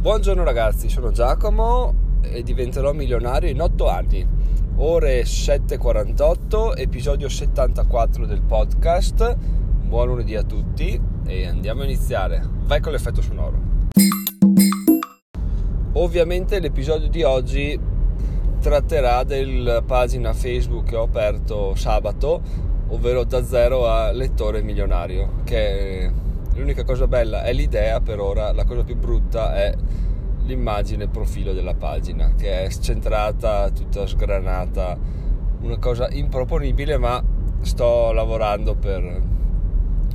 Buongiorno ragazzi, sono Giacomo e diventerò milionario in 8 anni. Ore 7.48, episodio 74 del podcast. Buon lunedì a tutti e andiamo a iniziare. Vai con l'effetto sonoro. Ovviamente l'episodio di oggi tratterà della pagina Facebook che ho aperto sabato, ovvero da zero a lettore milionario, che l'unica cosa bella è l'idea per ora, la cosa più brutta è l'immagine il profilo della pagina, che è scentrata, tutta sgranata, una cosa improponibile, ma sto lavorando per,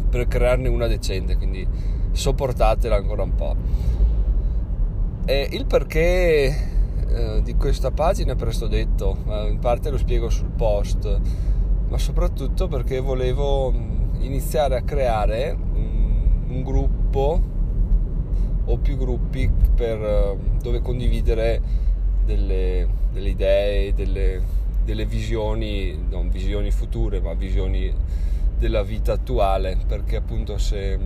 per crearne una decente, quindi sopportatela ancora un po'. E il perché eh, di questa pagina presto detto, in parte lo spiego sul post, ma soprattutto perché volevo iniziare a creare un gruppo o più gruppi per, eh, dove condividere delle, delle idee, delle, delle visioni, non visioni future, ma visioni della vita attuale, perché appunto se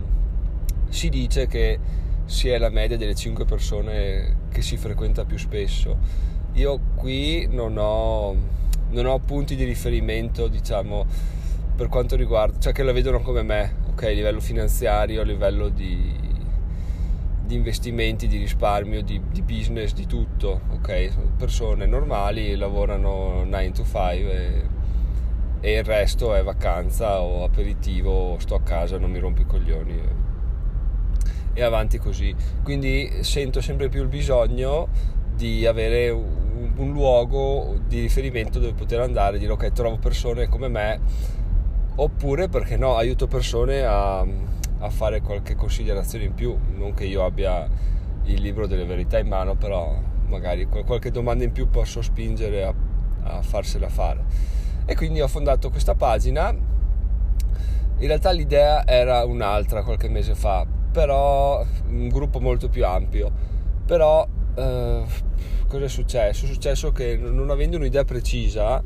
si dice che si è la media delle 5 persone che si frequenta più spesso. Io qui non ho, non ho punti di riferimento, diciamo, per quanto riguarda, cioè che la vedono come me, ok, a livello finanziario, a livello di, di investimenti, di risparmio, di, di, business, di tutto, ok? Persone normali lavorano 9 to 5 e, e, il resto è vacanza o aperitivo o sto a casa, non mi rompo i coglioni e, e avanti così. Quindi sento sempre più il bisogno di avere un, un luogo di riferimento dove poter andare, dire ok, trovo persone come me oppure perché no, aiuto persone a, a, fare qualche considerazione in più, non che io abbia il libro delle verità in mano, però magari qualche domanda in più posso spingere a, a farsela fare. E quindi ho fondato questa pagina, in realtà l'idea era un'altra qualche mese fa, però un gruppo molto più ampio, però eh, cosa è successo? È successo che non avendo un'idea precisa,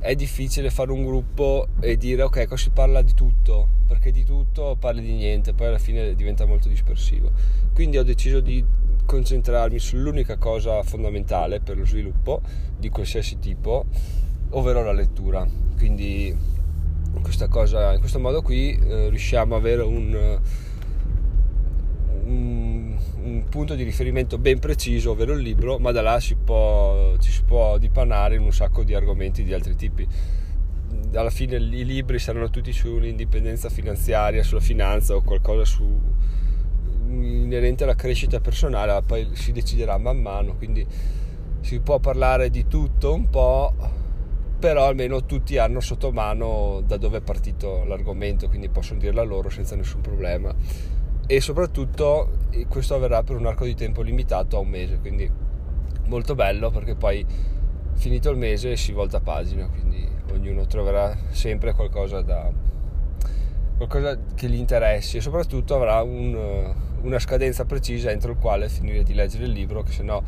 è difficile fare un gruppo e dire ok, qua si parla di tutto, perché di tutto parli di niente, poi alla fine diventa molto dispersivo. Quindi ho deciso di concentrarmi sull'unica cosa fondamentale per lo sviluppo di qualsiasi tipo, ovvero la lettura. Quindi in, cosa, in questo modo qui eh, riusciamo ad avere un, punto di riferimento ben preciso, ovvero il libro, ma da là si può, ci si può dipanare in un sacco di argomenti di altri tipi. Alla fine i libri saranno tutti sull'indipendenza finanziaria, sulla finanza o qualcosa su, inerente alla crescita personale, poi si deciderà man mano, quindi si può parlare di tutto un po', però almeno tutti hanno sotto mano da dove è partito l'argomento, quindi possono dirla loro senza nessun problema e soprattutto questo avverrà per un arco di tempo limitato a un mese, quindi molto bello perché poi finito il mese si volta pagina, quindi ognuno troverà sempre qualcosa, da, qualcosa che gli interessi e soprattutto avrà un, una scadenza precisa entro il quale finire di leggere il libro, che se no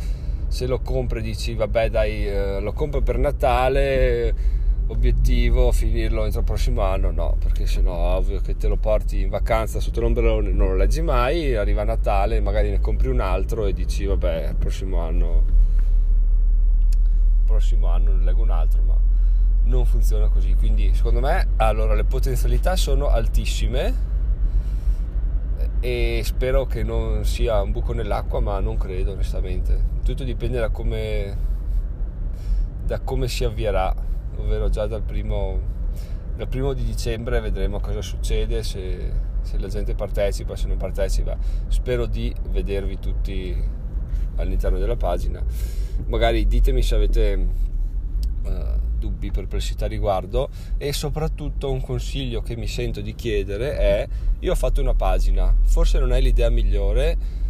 se lo compri dici vabbè dai eh, lo compro per Natale obiettivo finirlo entro il prossimo anno, no, perché sennò ovvio che te lo porti in vacanza sotto l'ombrellone, non lo leggi mai, arriva Natale, magari ne compri un altro e dici vabbè, il prossimo anno, il prossimo anno ne leggo un altro, ma non funziona così. Quindi secondo me allora le potenzialità sono altissime e spero che non sia un buco nell'acqua, ma non credo onestamente. Tutto dipende da come, da come si avvierà ovvero già dal primo, dal primo di dicembre vedremo cosa succede, se, se la gente partecipa, se non partecipa. Spero di vedervi tutti all'interno della pagina. Magari ditemi se avete uh, dubbi, perplessità riguardo e soprattutto un consiglio che mi sento di chiedere è io ho fatto una pagina, forse non è l'idea migliore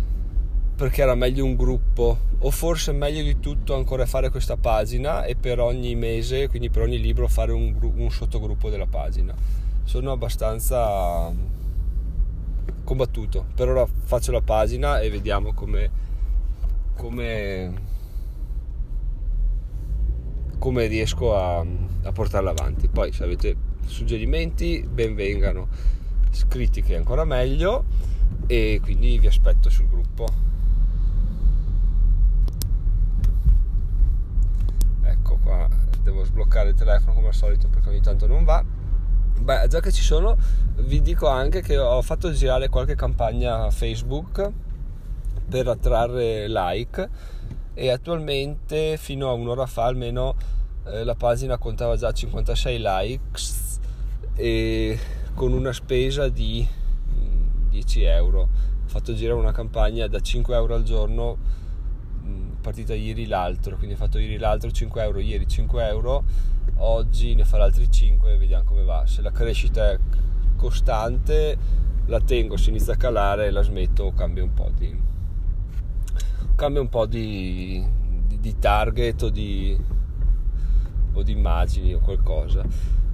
perché era meglio un gruppo o forse meglio di tutto ancora fare questa pagina e per ogni mese, quindi per ogni libro fare un, un sottogruppo della pagina. Sono abbastanza combattuto. Per ora faccio la pagina e vediamo come, come, come riesco a, a portarla avanti. Poi se avete suggerimenti benvengano, critiche ancora meglio e quindi vi aspetto sul gruppo. Bloccare il telefono come al solito perché ogni tanto non va. Beh, già che ci sono, vi dico anche che ho fatto girare qualche campagna Facebook per attrarre like e attualmente fino a un'ora fa almeno eh, la pagina contava già 56 likes e con una spesa di 10 mm, euro. Ho fatto girare una campagna da 5 euro al giorno, partita ieri l'altro, quindi ho fatto ieri l'altro 5 euro, ieri 5 euro, oggi ne farò altri 5 e vediamo come va. Se la crescita è costante la tengo, se inizia a calare la smetto, cambio un po' di, cambio un po' di, di, di target o di, o di immagini o qualcosa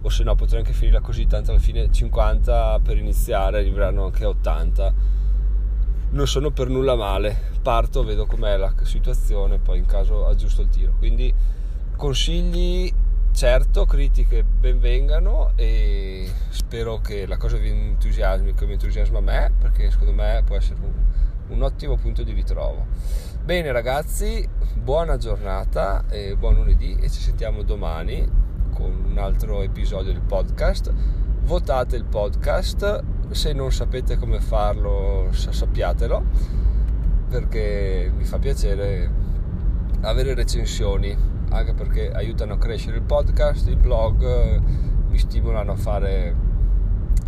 o se no potrei anche finirla così tanto alla fine 50 per iniziare arriveranno anche a 80 non sono per nulla male. Parto vedo com'è la situazione poi in caso aggiusto il tiro. Quindi consigli certo critiche benvengano e spero che la cosa vi entusiasmi come entusiasma a me perché secondo me può essere un, un ottimo punto di ritrovo. Bene ragazzi buona giornata e buon lunedì e ci sentiamo domani con un altro episodio del podcast. Votate il podcast, se non sapete come farlo sappiatelo, perché mi fa piacere avere recensioni, anche perché aiutano a crescere il podcast, il blog, mi stimolano a fare,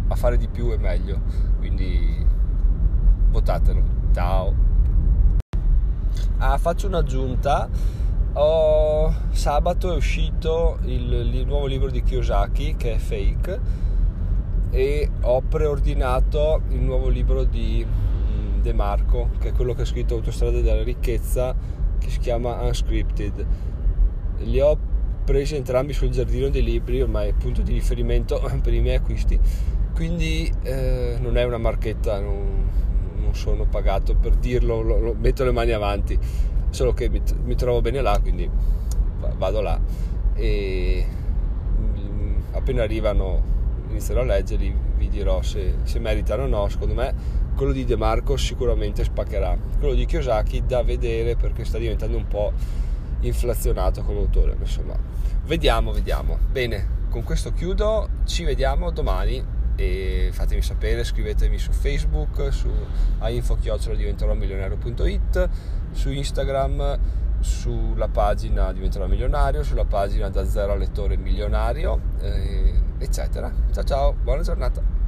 a fare di più e meglio. Quindi votatelo. Ciao. Ah, faccio un'aggiunta ho, sabato è uscito il, il, nuovo libro di Kiyosaki che è Fake e ho preordinato il nuovo libro di mm, De Marco che è quello che ha scritto Autostrade della ricchezza che si chiama Unscripted. Li ho presi entrambi sul giardino dei libri ormai punto di riferimento per i miei acquisti. Quindi eh, non è una marchetta non, non sono pagato per dirlo lo, lo, metto le mani avanti. Solo che mi, mi trovo bene là, quindi vado là. E mm, appena arrivano inizierò a leggerli, vi dirò se, se meritano o no, secondo me quello di De Marco sicuramente spaccherà, quello di Kiyosaki da vedere perché sta diventando un po' inflazionato come autore, insomma, vediamo, vediamo. Bene, con questo chiudo, ci vediamo domani e fatemi sapere, scrivetemi su Facebook, su a info su Instagram, sulla pagina diventerò milionario, sulla pagina da zero lettore milionario, eh, eccetera. Ciao ciao, buona giornata.